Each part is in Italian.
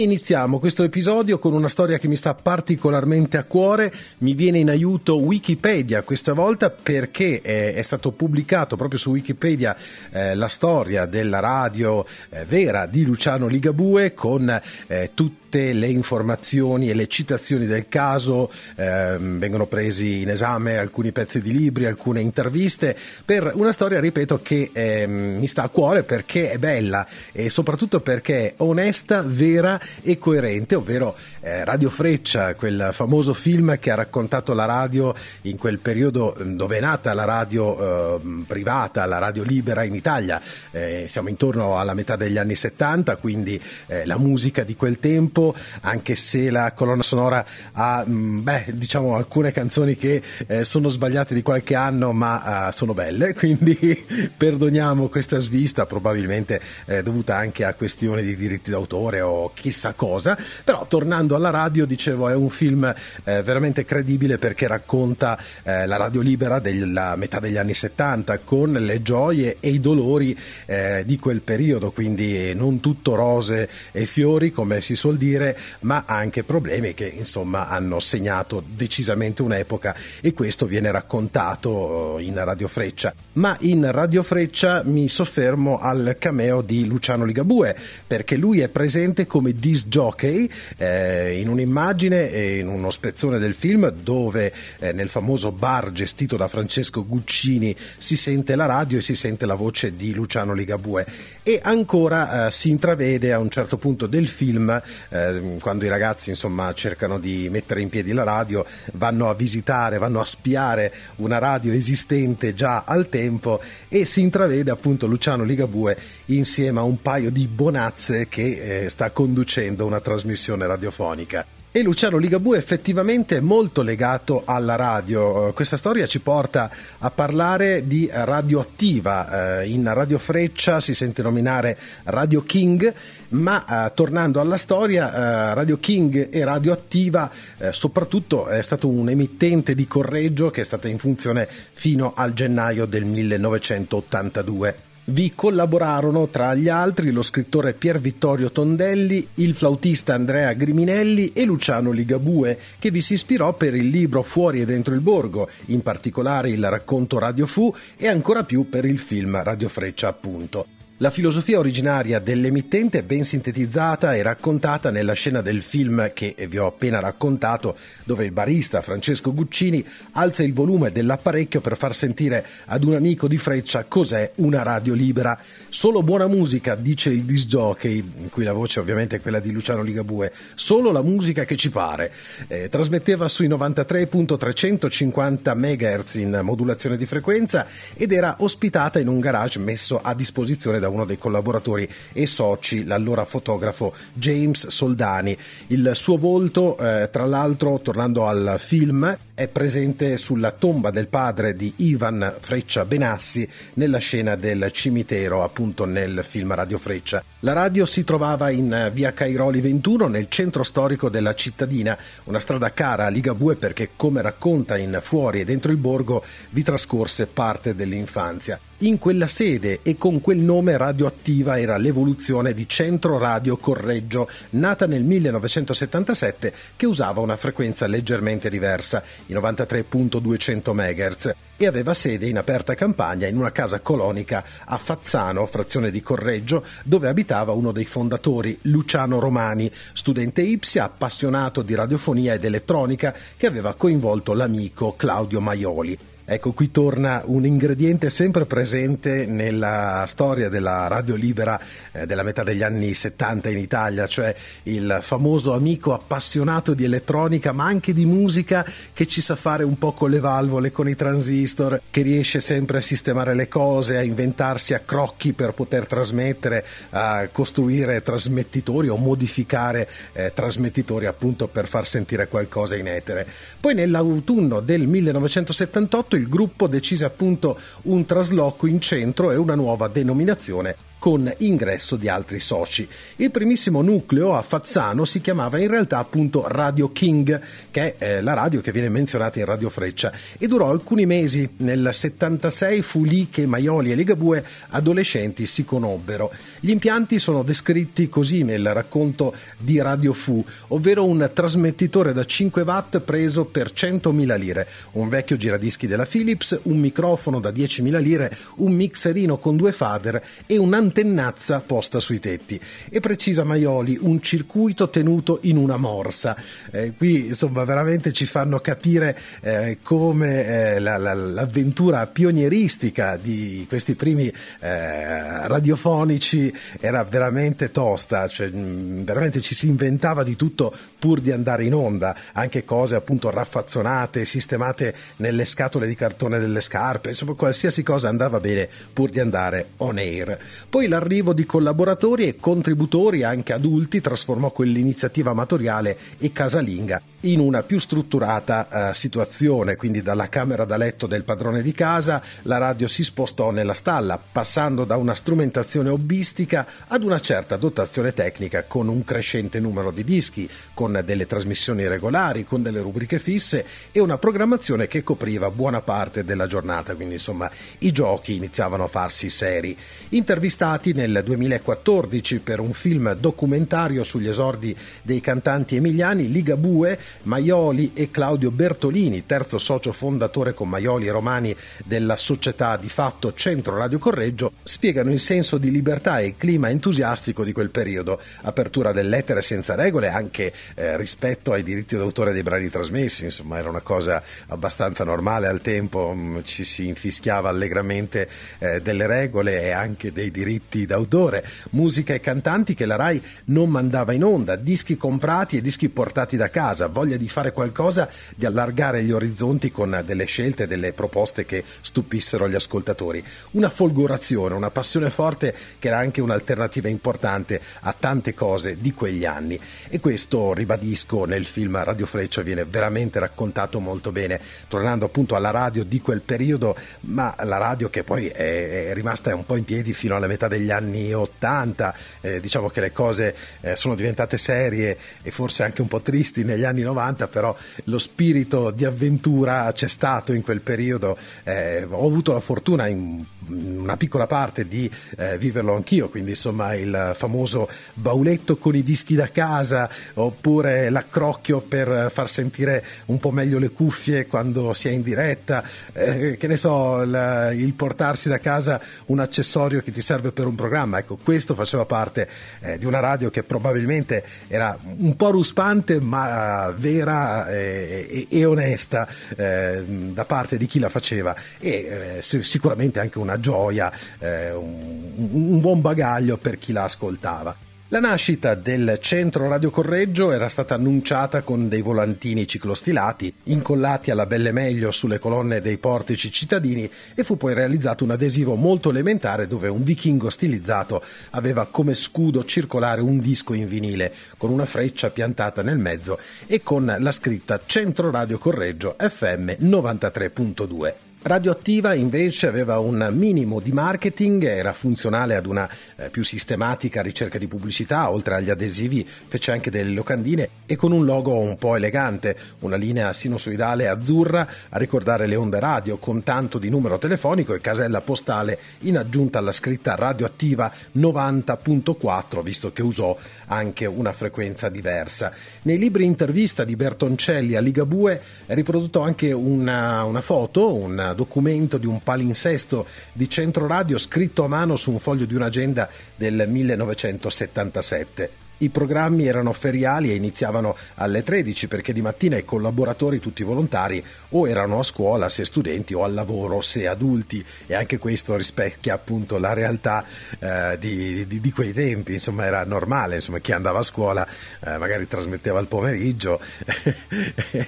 Iniziamo questo episodio con una storia che mi sta particolarmente a cuore, mi viene in aiuto Wikipedia questa volta perché è, è stato pubblicato proprio su Wikipedia eh, la storia della radio eh, vera di Luciano Ligabue con eh, tutte le informazioni e le citazioni del caso, eh, vengono presi in esame alcuni pezzi di libri, alcune interviste, per una storia, ripeto, che eh, mi sta a cuore perché è bella e soprattutto perché è onesta, vera e coerente, ovvero eh, Radio Freccia, quel famoso film che ha raccontato la radio in quel periodo dove è nata la radio ehm, privata, la radio libera in Italia. Eh, siamo intorno alla metà degli anni 70, quindi eh, la musica di quel tempo anche se la colonna sonora ha, mm, beh, diciamo alcune canzoni che eh, sono sbagliate di qualche anno, ma uh, sono belle, quindi perdoniamo questa svista, probabilmente eh, dovuta anche a questioni di diritti d'autore o chissà cosa. Però tornando alla radio, dicevo, è un film eh, veramente credibile perché racconta eh, la radio libera della metà degli anni 70 con le gioie e i dolori eh, di quel periodo, quindi non tutto rose e fiori, come si suol dire ma anche problemi che insomma hanno segnato decisamente un'epoca e questo viene raccontato eh, in Radio Freccia. Ma in Radio Freccia mi soffermo al cameo di Luciano Ligabue perché lui è presente come disc jockey eh, in un'immagine e in uno spezzone del film dove eh, nel famoso bar gestito da Francesco Guccini si sente la radio e si sente la voce di Luciano Ligabue. E ancora eh, si intravede a un certo punto del film eh, quando i ragazzi insomma cercano di mettere in piedi la radio, vanno a visitare, vanno a spiare una radio esistente già al tempo e si intravede appunto Luciano Ligabue insieme a un paio di bonazze che eh, sta conducendo una trasmissione radiofonica. E Luciano Ligabue è effettivamente molto legato alla radio. Questa storia ci porta a parlare di radioattiva. Eh, in Radio Freccia si sente nominare Radio King, ma eh, tornando alla storia, eh, Radio King e Radioattiva soprattutto è stato un emittente di Correggio che è stata in funzione fino al gennaio del 1982. Vi collaborarono tra gli altri lo scrittore Pier Vittorio Tondelli, il flautista Andrea Griminelli e Luciano Ligabue, che vi si ispirò per il libro Fuori e dentro il borgo, in particolare il racconto Radio Fu e ancora più per il film Radio Freccia appunto. La filosofia originaria dell'emittente è ben sintetizzata e raccontata nella scena del film che vi ho appena raccontato, dove il barista Francesco Guccini alza il volume dell'apparecchio per far sentire ad un amico di Freccia cos'è una radio libera. Solo buona musica, dice il disc jockey, in cui la voce ovviamente è quella di Luciano Ligabue, solo la musica che ci pare. Eh, trasmetteva sui 93.350 MHz in modulazione di frequenza ed era ospitata in un garage messo a disposizione da uno dei collaboratori e soci, l'allora fotografo James Soldani. Il suo volto, eh, tra l'altro, tornando al film, è presente sulla tomba del padre di Ivan Freccia Benassi nella scena del cimitero, appunto nel film Radio Freccia. La radio si trovava in via Cairoli 21, nel centro storico della cittadina, una strada cara a Ligabue perché, come racconta in Fuori e dentro il borgo, vi trascorse parte dell'infanzia. In quella sede e con quel nome radioattiva era l'evoluzione di Centro Radio Correggio, nata nel 1977, che usava una frequenza leggermente diversa, i 93.200 MHz, e aveva sede in aperta campagna in una casa colonica a Fazzano, frazione di Correggio, dove abitava uno dei fondatori, Luciano Romani, studente Ipsia appassionato di radiofonia ed elettronica che aveva coinvolto l'amico Claudio Maioli. Ecco, qui torna un ingrediente sempre presente nella storia della radio libera eh, della metà degli anni 70 in Italia, cioè il famoso amico appassionato di elettronica ma anche di musica che ci sa fare un po' con le valvole, con i transistor, che riesce sempre a sistemare le cose, a inventarsi accrocchi per poter trasmettere, a costruire trasmettitori o modificare eh, trasmettitori appunto per far sentire qualcosa in etere. Poi nell'autunno del 1978 il gruppo decise appunto un trasloco in centro e una nuova denominazione con ingresso di altri soci. Il primissimo nucleo a Fazzano si chiamava in realtà appunto Radio King, che è eh, la radio che viene menzionata in Radio Freccia, e durò alcuni mesi. Nel 76 fu lì che Maioli e Ligabue adolescenti si conobbero. Gli impianti sono descritti così nel racconto di Radio Fu, ovvero un trasmettitore da 5 watt preso per 100.000 lire, un vecchio giradischi della Philips, un microfono da 10.000 lire, un mixerino con due fader e un'antennazza posta sui tetti. E precisa Maioli, un circuito tenuto in una morsa. Eh, qui insomma veramente ci fanno capire eh, come eh, la, la, l'avventura pionieristica di questi primi eh, radiofonici era veramente tosta, cioè, veramente ci si inventava di tutto pur di andare in onda, anche cose appunto raffazzonate, sistemate nelle scatole di cartone delle scarpe, insomma qualsiasi cosa andava bene pur di andare on air. Poi l'arrivo di collaboratori e contributori anche adulti trasformò quell'iniziativa amatoriale e casalinga in una più strutturata uh, situazione, quindi dalla camera da letto del padrone di casa la radio si spostò nella stalla, passando da una strumentazione hobbistica ad una certa dotazione tecnica con un crescente numero di dischi, con delle trasmissioni regolari, con delle rubriche fisse e una programmazione che copriva buona parte della giornata, quindi insomma i giochi iniziavano a farsi seri. Intervistati nel 2014 per un film documentario sugli esordi dei cantanti emiliani, Ligabue Maioli e Claudio Bertolini, terzo socio fondatore con Maioli e Romani della società di fatto Centro Radio Correggio, spiegano il senso di libertà e clima entusiastico di quel periodo, apertura dell'etere senza regole anche eh, rispetto ai diritti d'autore dei brani trasmessi, insomma era una cosa abbastanza normale al tempo, mm, ci si infischiava allegramente eh, delle regole e anche dei diritti d'autore, musica e cantanti che la RAI non mandava in onda, dischi comprati e dischi portati da casa, voglia di fare qualcosa, di allargare gli orizzonti con delle scelte, delle proposte che stupissero gli ascoltatori. Una folgorazione, una passione forte che era anche un'alternativa importante a tante cose di quegli anni. E questo, ribadisco, nel film Radio Freccia viene veramente raccontato molto bene, tornando appunto alla radio di quel periodo, ma la radio che poi è rimasta un po' in piedi fino alla metà degli anni 80, eh, diciamo che le cose eh, sono diventate serie e forse anche un po' tristi negli anni 90 90, però lo spirito di avventura c'è stato in quel periodo. Eh, ho avuto la fortuna in una piccola parte di eh, viverlo anch'io, quindi insomma il famoso bauletto con i dischi da casa oppure l'accrocchio per far sentire un po' meglio le cuffie quando si è in diretta, eh, che ne so, il, il, portarsi da casa un accessorio che ti serve per un programma. Ecco, questo faceva parte eh, di una radio che probabilmente era un po' ruspante ma vera e, e, e onesta eh, da parte di chi la faceva e eh, sicuramente anche una gioia, eh, un, un buon bagaglio per chi la ascoltava. La nascita del centro Radio Correggio era stata annunciata con dei volantini ciclostilati incollati alla belle meglio sulle colonne dei portici cittadini e fu poi realizzato un adesivo molto elementare dove un vichingo stilizzato aveva come scudo circolare un disco in vinile con una freccia piantata nel mezzo e con la scritta Centro Radio Correggio FM 93.2. Radioattiva invece aveva un minimo di marketing, era funzionale ad una eh, più sistematica ricerca di pubblicità, oltre agli adesivi fece anche delle locandine e con un logo un po' elegante, una linea sinusoidale azzurra a ricordare le onde radio con tanto di numero telefonico e casella postale in aggiunta alla scritta radioattiva 90.4, visto che usò anche una frequenza diversa. Nei libri intervista di Bertoncelli a Ligabue è riprodotto anche una, una foto, un documento di un palinsesto di centro radio scritto a mano su un foglio di un'agenda del 1977. I programmi erano feriali e iniziavano alle 13 perché di mattina i collaboratori, tutti volontari, o erano a scuola se studenti o al lavoro se adulti e anche questo rispecchia appunto la realtà eh, di, di, di, quei tempi, insomma era normale, insomma chi andava a scuola eh, magari trasmetteva il pomeriggio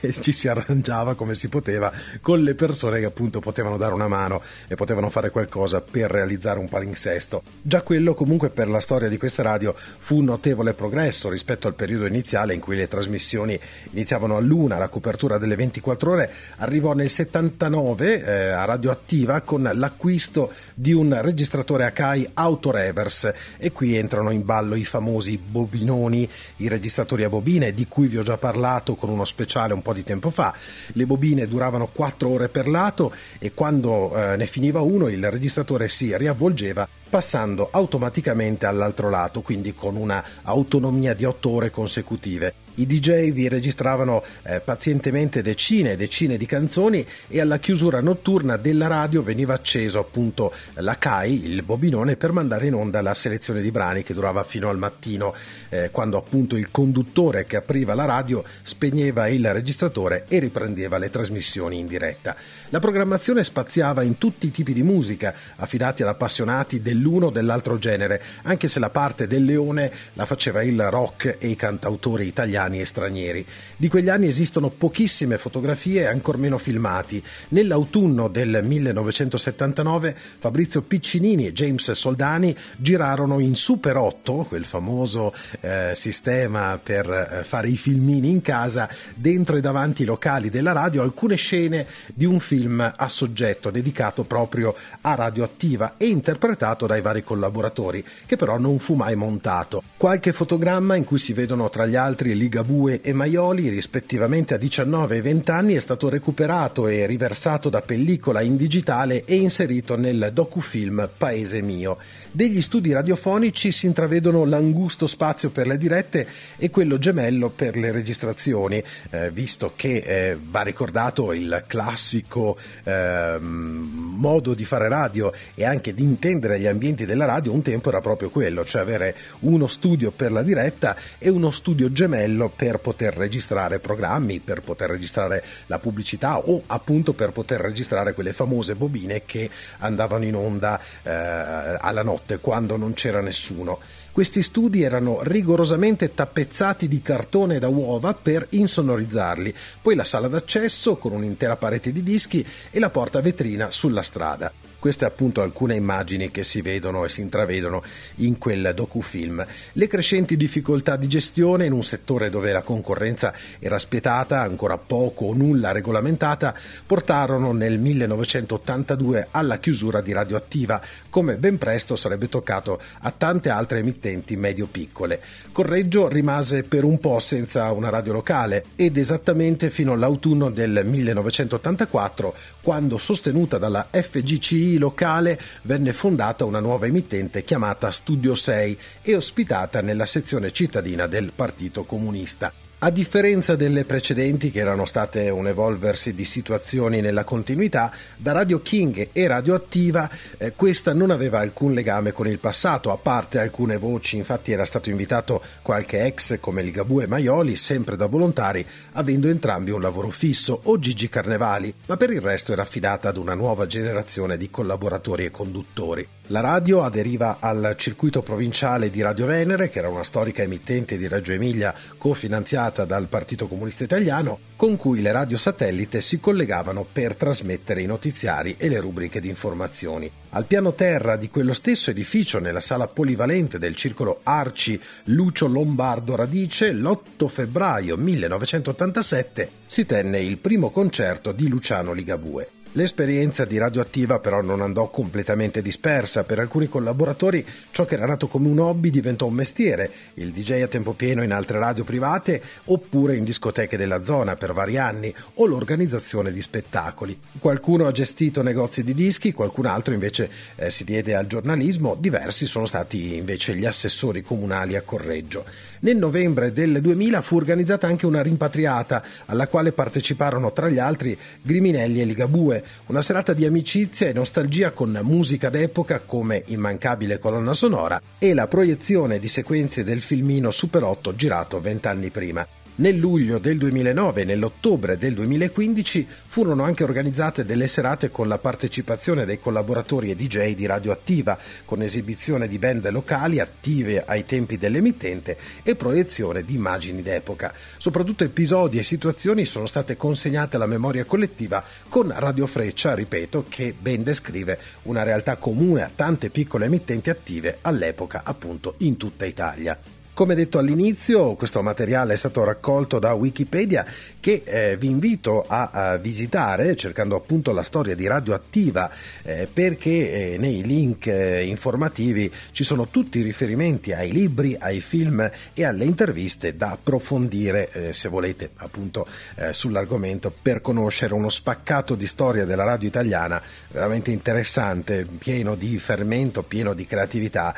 e ci si arrangiava come si poteva con le persone che appunto potevano dare una mano e potevano fare qualcosa per realizzare un palinsesto. Già quello comunque per la storia di questa radio fu un notevole progresso rispetto al periodo iniziale in cui le trasmissioni iniziavano a luna, la copertura delle 24 ore arrivò nel 79 eh, a Radioattiva con l'acquisto di un registratore Akai Autoreverse e qui entrano in ballo i famosi bobinoni, i registratori a bobine di cui vi ho già parlato con uno speciale un po' di tempo fa. Le bobine duravano 4 ore per lato e quando eh, ne finiva uno il registratore si riavvolgeva passando automaticamente all'altro lato, quindi con una autonomia di 8 ore consecutive. I DJ vi registravano eh, pazientemente decine e decine di canzoni e alla chiusura notturna della radio veniva acceso appunto la CAI, il bobinone, per mandare in onda la selezione di brani che durava fino al mattino, eh, quando appunto il conduttore che apriva la radio spegneva il registratore e riprendeva le trasmissioni in diretta. La programmazione spaziava in tutti i tipi di musica, affidati ad appassionati dell'uno o dell'altro genere, anche se la parte del leone la faceva il rock e i cantautori italiani italiani e stranieri. Di quegli anni esistono pochissime fotografie e ancor meno filmati. Nell'autunno del 1979 Fabrizio Piccinini e James Soldani girarono in Super 8, quel famoso eh, sistema per eh, fare i filmini in casa, dentro e davanti i locali della radio, alcune scene di un film a soggetto dedicato proprio a Radioattiva e interpretato dai vari collaboratori, che però non fu mai montato. Qualche fotogramma in cui si vedono tra gli altri Liga Ligabue e Maioli, rispettivamente a 19 e 20 anni, è stato recuperato e riversato da pellicola in digitale e inserito nel docufilm Paese mio. Degli studi radiofonici si intravedono l'angusto spazio per le dirette e quello gemello per le registrazioni, eh, visto che eh, va ricordato il classico eh, modo di fare radio e anche di intendere gli ambienti della radio, un tempo era proprio quello, cioè avere uno studio per la diretta e uno studio gemello per poter registrare programmi, per poter registrare la pubblicità o appunto per poter registrare quelle famose bobine che andavano in onda eh, alla notte quando non c'era nessuno. Questi studi erano rigorosamente tappezzati di cartone da uova per insonorizzarli, poi la sala d'accesso con un'intera parete di dischi e la porta vetrina sulla strada. Queste appunto alcune immagini che si vedono e si intravedono in quel docufilm. Le crescenti difficoltà di gestione in un settore dove la concorrenza era spietata, ancora poco o nulla regolamentata, portarono nel 1982 alla chiusura di Radioattiva, come ben presto sarebbe toccato a tante altre emittenti medio-piccole. Correggio rimase per un po' senza una radio locale ed esattamente fino all'autunno del 1984, quando sostenuta dalla FGCI locale venne fondata una nuova emittente chiamata Studio 6 e ospitata nella sezione cittadina del Partito Comunista. A differenza delle precedenti, che erano state un evolversi di situazioni nella continuità, da Radio King e Radioattiva eh, questa non aveva alcun legame con il passato, a parte alcune voci, infatti era stato invitato qualche ex come Ligabue e Maioli, sempre da volontari, avendo entrambi un lavoro fisso, o Gigi Carnevali, ma per il resto era affidata ad una nuova generazione di collaboratori e conduttori. La radio aderiva al circuito provinciale di Radio Venere, che era una storica emittente di Reggio Emilia cofinanziata dal Partito Comunista Italiano, con cui le radio satellite si collegavano per trasmettere i notiziari e le rubriche di informazioni. Al piano terra di quello stesso edificio, nella sala polivalente del circolo Arci Lucio Lombardo Radice, l'8 febbraio 1987 si tenne il primo concerto di Luciano Ligabue. L'esperienza di Radioattiva però non andò completamente dispersa. Per alcuni collaboratori ciò che era nato come un hobby diventò un mestiere, il DJ a tempo pieno in altre radio private oppure in discoteche della zona per vari anni o l'organizzazione di spettacoli. Qualcuno ha gestito negozi di dischi, qualcun altro invece eh, si diede al giornalismo, diversi sono stati invece gli assessori comunali a Correggio. Nel novembre del 2000 fu organizzata anche una rimpatriata alla quale parteciparono tra gli altri Griminelli e Ligabue, una serata di amicizia e nostalgia con musica d'epoca come immancabile colonna sonora e la proiezione di sequenze del filmino Super 8 girato vent'anni prima. Nel luglio del 2009 e nell'ottobre del 2015 furono anche organizzate delle serate con la partecipazione dei collaboratori e DJ di Radioattiva, con esibizione di band locali attive ai tempi dell'emittente e proiezione di immagini d'epoca. Soprattutto episodi e situazioni sono state consegnate alla memoria collettiva con Radio Freccia, ripeto, che ben descrive una realtà comune a tante piccole emittenti attive all'epoca appunto in tutta Italia. Come detto all'inizio, questo materiale è stato raccolto da Wikipedia che eh, vi invito a, a, visitare cercando appunto la storia di Radioattiva eh, perché eh, nei link eh, informativi ci sono tutti i riferimenti ai libri, ai film e alle interviste da approfondire eh, se volete appunto eh, sull'argomento per conoscere uno spaccato di storia della radio italiana veramente interessante, pieno di fermento, pieno di creatività,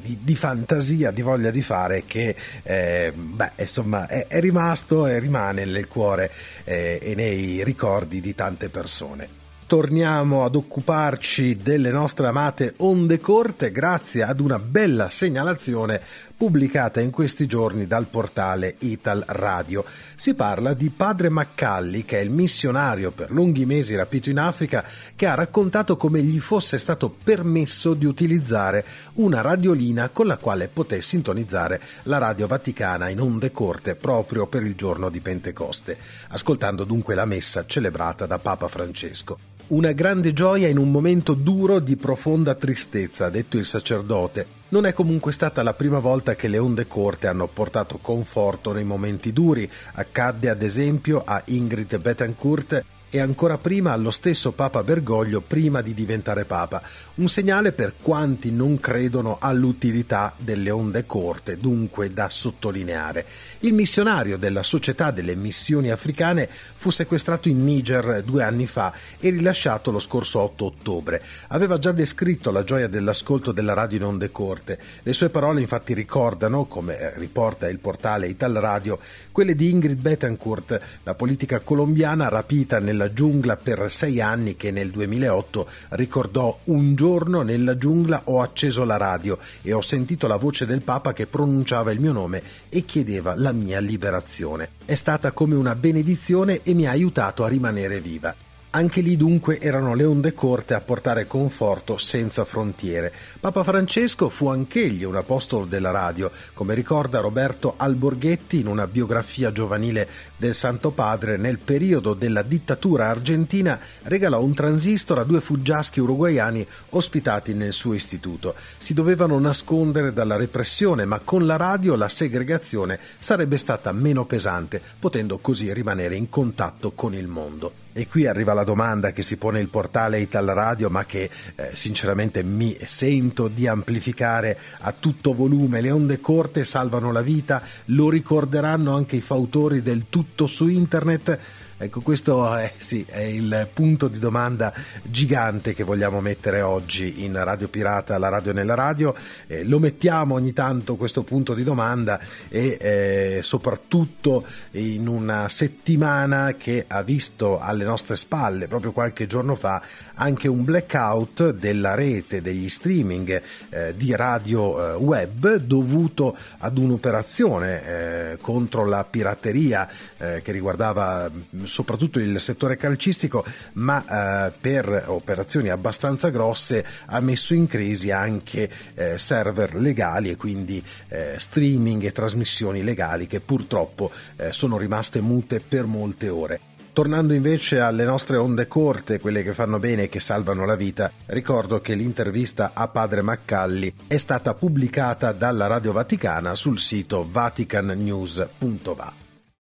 di, di fantasia, di voglia di fare particolare che eh, beh, insomma, è, è, rimasto e rimane nel cuore eh, e nei ricordi di tante persone. Torniamo ad occuparci delle nostre amate onde corte grazie ad una bella segnalazione pubblicata in questi giorni dal portale Ital Radio. Si parla di padre Maccalli, che è il missionario per lunghi mesi rapito in Africa, che ha raccontato come gli fosse stato permesso di utilizzare una radiolina con la quale poté sintonizzare la radio vaticana in onde corte proprio per il giorno di Pentecoste, ascoltando dunque la messa celebrata da Papa Francesco. Una grande gioia in un momento duro di profonda tristezza, ha detto il sacerdote. Non è comunque stata la prima volta che le onde corte hanno portato conforto nei momenti duri. Accadde ad esempio a Ingrid Betancourt e ancora prima allo stesso Papa Bergoglio prima di diventare Papa, un segnale per quanti non credono all'utilità delle onde corte, dunque da sottolineare. Il missionario della Società delle Missioni Africane fu sequestrato in Niger due anni fa e rilasciato lo scorso 8 ottobre. Aveva già descritto la gioia dell'ascolto della radio in onde corte. Le sue parole infatti ricordano, come riporta il portale Ital Radio, quelle di Ingrid Betancourt, la politica colombiana rapita nella nella giungla per sei anni che nel 2008 ricordò un giorno nella giungla ho acceso la radio e ho sentito la voce del Papa che pronunciava il mio nome e chiedeva la mia liberazione. È stata come una benedizione e mi ha aiutato a rimanere viva. Anche lì dunque erano le onde corte a portare conforto senza frontiere. Papa Francesco fu anch'egli un apostolo della radio, come ricorda Roberto Alborghetti in una biografia giovanile del Santo Padre, nel periodo della dittatura argentina regalò un transistor a due fuggiaschi uruguaiani ospitati nel suo istituto. Si dovevano nascondere dalla repressione, ma con la radio la segregazione sarebbe stata meno pesante, potendo così rimanere in contatto con il mondo. E qui arriva la domanda che si pone il portale Ital Radio, ma che eh, sinceramente mi sento di amplificare a tutto volume. Le onde corte salvano la vita, lo ricorderanno anche i fautori del tutto su internet. Ecco, questo è, sì, è, il punto di domanda gigante che vogliamo mettere oggi in Radio Pirata, la radio nella radio. Eh, lo mettiamo ogni tanto questo punto di domanda e eh, soprattutto in una settimana che ha visto alle nostre spalle, proprio qualche giorno fa, anche un blackout della rete, degli streaming eh, di radio eh, web dovuto ad un'operazione eh, contro la pirateria eh, che riguardava soprattutto il settore calcistico, ma eh, per operazioni abbastanza grosse ha messo in crisi anche eh, server legali e quindi eh, streaming e trasmissioni legali che purtroppo eh, sono rimaste mute per molte ore. Tornando invece alle nostre onde corte, quelle che fanno bene e che salvano la vita, ricordo che l'intervista a padre Maccalli è stata pubblicata dalla Radio Vaticana sul sito vaticannews.va.